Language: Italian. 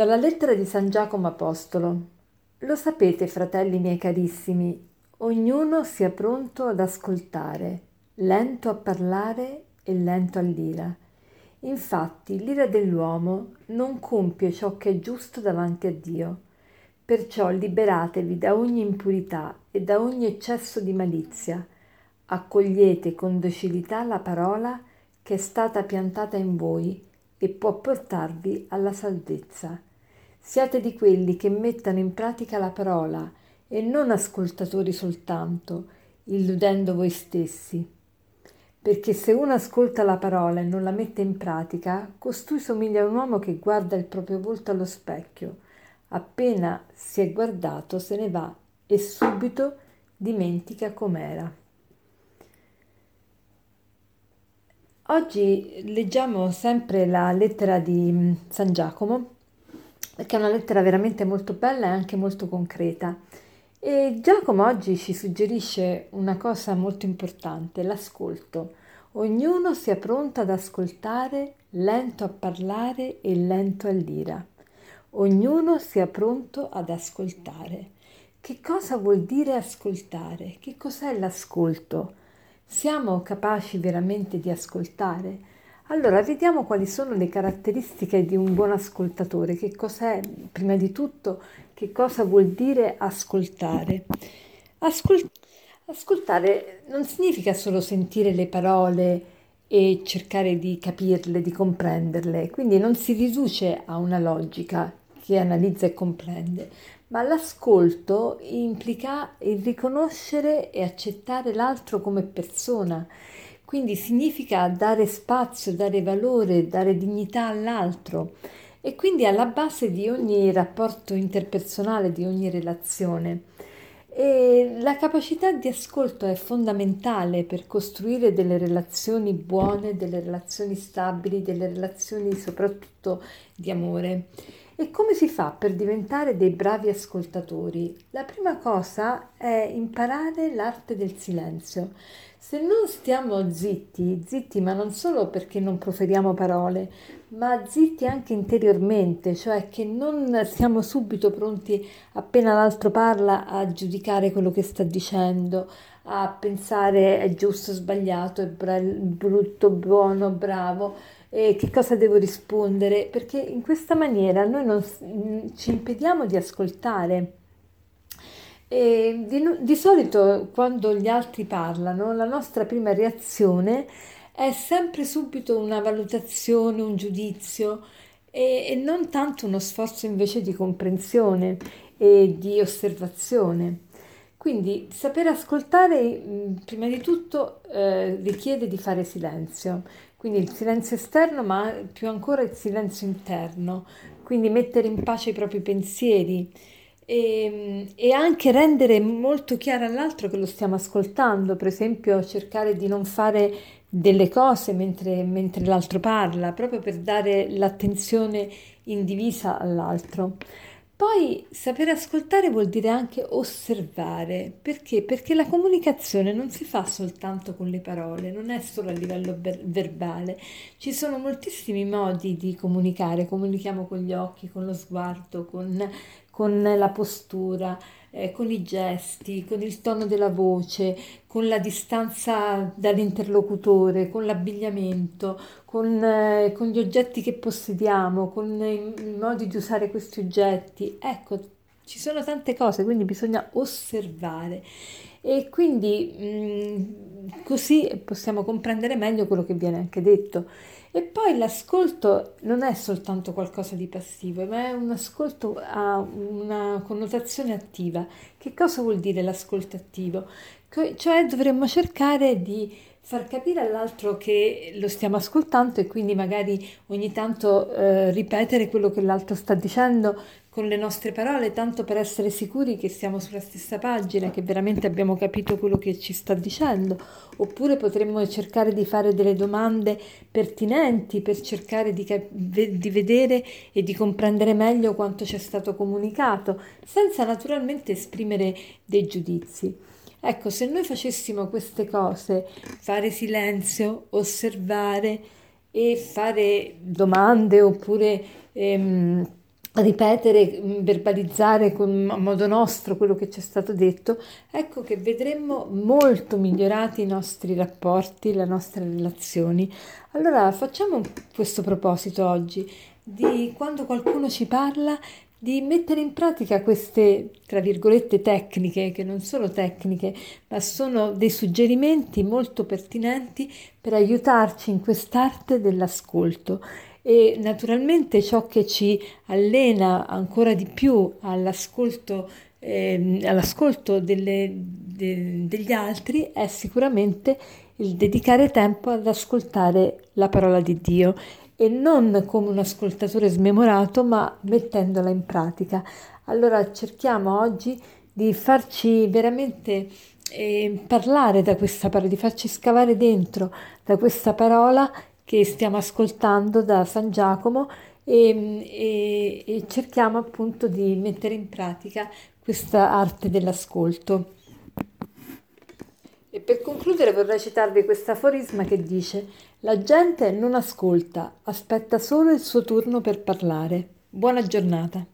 Dalla lettera di San Giacomo Apostolo. Lo sapete, fratelli miei carissimi, ognuno sia pronto ad ascoltare, lento a parlare e lento all'ira. Infatti l'ira dell'uomo non compie ciò che è giusto davanti a Dio. Perciò liberatevi da ogni impurità e da ogni eccesso di malizia. Accogliete con docilità la parola che è stata piantata in voi e può portarvi alla salvezza. Siate di quelli che mettano in pratica la parola e non ascoltatori soltanto, illudendo voi stessi. Perché se uno ascolta la parola e non la mette in pratica, costui somiglia a un uomo che guarda il proprio volto allo specchio. Appena si è guardato se ne va e subito dimentica com'era. Oggi leggiamo sempre la lettera di mm, San Giacomo, perché è una lettera veramente molto bella e anche molto concreta. E Giacomo oggi ci suggerisce una cosa molto importante, l'ascolto. Ognuno sia pronto ad ascoltare, lento a parlare e lento all'ira. Ognuno sia pronto ad ascoltare. Che cosa vuol dire ascoltare? Che cos'è l'ascolto? Siamo capaci veramente di ascoltare? Allora, vediamo quali sono le caratteristiche di un buon ascoltatore. Che cos'è, prima di tutto, che cosa vuol dire ascoltare? Ascol- ascoltare non significa solo sentire le parole e cercare di capirle, di comprenderle, quindi non si riduce a una logica che analizza e comprende, ma l'ascolto implica il riconoscere e accettare l'altro come persona. Quindi significa dare spazio, dare valore, dare dignità all'altro e quindi alla base di ogni rapporto interpersonale, di ogni relazione. E la capacità di ascolto è fondamentale per costruire delle relazioni buone, delle relazioni stabili, delle relazioni soprattutto di amore. E come si fa per diventare dei bravi ascoltatori? La prima cosa è imparare l'arte del silenzio. Se non stiamo zitti, zitti ma non solo perché non proferiamo parole, ma zitti anche interiormente, cioè che non siamo subito pronti appena l'altro parla a giudicare quello che sta dicendo, a pensare è giusto, sbagliato, è brutto, buono, bravo e che cosa devo rispondere, perché in questa maniera noi non, ci impediamo di ascoltare. Di, di solito quando gli altri parlano, la nostra prima reazione è sempre subito una valutazione, un giudizio e, e non tanto uno sforzo invece di comprensione e di osservazione. Quindi saper ascoltare prima di tutto eh, richiede di fare silenzio, quindi il silenzio esterno, ma più ancora il silenzio interno, quindi mettere in pace i propri pensieri. E, e anche rendere molto chiaro all'altro che lo stiamo ascoltando, per esempio cercare di non fare delle cose mentre, mentre l'altro parla, proprio per dare l'attenzione indivisa all'altro. Poi saper ascoltare vuol dire anche osservare, perché? Perché la comunicazione non si fa soltanto con le parole, non è solo a livello ber- verbale, ci sono moltissimi modi di comunicare, comunichiamo con gli occhi, con lo sguardo, con, con la postura, eh, con i gesti, con il tono della voce, con la distanza dall'interlocutore, con l'abbigliamento, con, eh, con gli oggetti che possediamo, con i, i modi di usare questi oggetti. Ecco, ci sono tante cose, quindi bisogna osservare e quindi mh, mm, così possiamo comprendere meglio quello che viene anche detto. E poi l'ascolto non è soltanto qualcosa di passivo, ma è un ascolto ha una connotazione attiva. Che cosa vuol dire l'ascolto attivo? Cioè dovremmo cercare di far capire all'altro che lo stiamo ascoltando e quindi magari ogni tanto eh, ripetere quello che l'altro sta dicendo con le nostre parole, tanto per essere sicuri che siamo sulla stessa pagina, che veramente abbiamo capito quello che ci sta dicendo, oppure potremmo cercare di fare delle domande pertinenti per cercare di, cap- di vedere e di comprendere meglio quanto ci è stato comunicato, senza naturalmente esprimere dei giudizi. Ecco, se noi facessimo queste cose, fare silenzio, osservare e fare domande oppure ehm, ripetere, mm, verbalizzare a modo nostro quello che ci è stato detto, ecco che vedremmo molto migliorati i nostri rapporti, le nostre relazioni. Allora facciamo questo proposito oggi, di quando qualcuno ci parla, di mettere in pratica queste, tra virgolette, tecniche, che non sono tecniche, ma sono dei suggerimenti molto pertinenti per aiutarci in quest'arte dell'ascolto e naturalmente ciò che ci allena ancora di più all'ascolto, eh, all'ascolto delle, de, degli altri è sicuramente il dedicare tempo ad ascoltare la parola di Dio e non come un ascoltatore smemorato, ma mettendola in pratica. Allora cerchiamo oggi di farci veramente eh, parlare da questa parola, di farci scavare dentro da questa parola che stiamo ascoltando da San Giacomo e, e, e cerchiamo appunto di mettere in pratica questa arte dell'ascolto. E per concludere vorrei citarvi questo aforisma che dice La gente non ascolta, aspetta solo il suo turno per parlare. Buona giornata.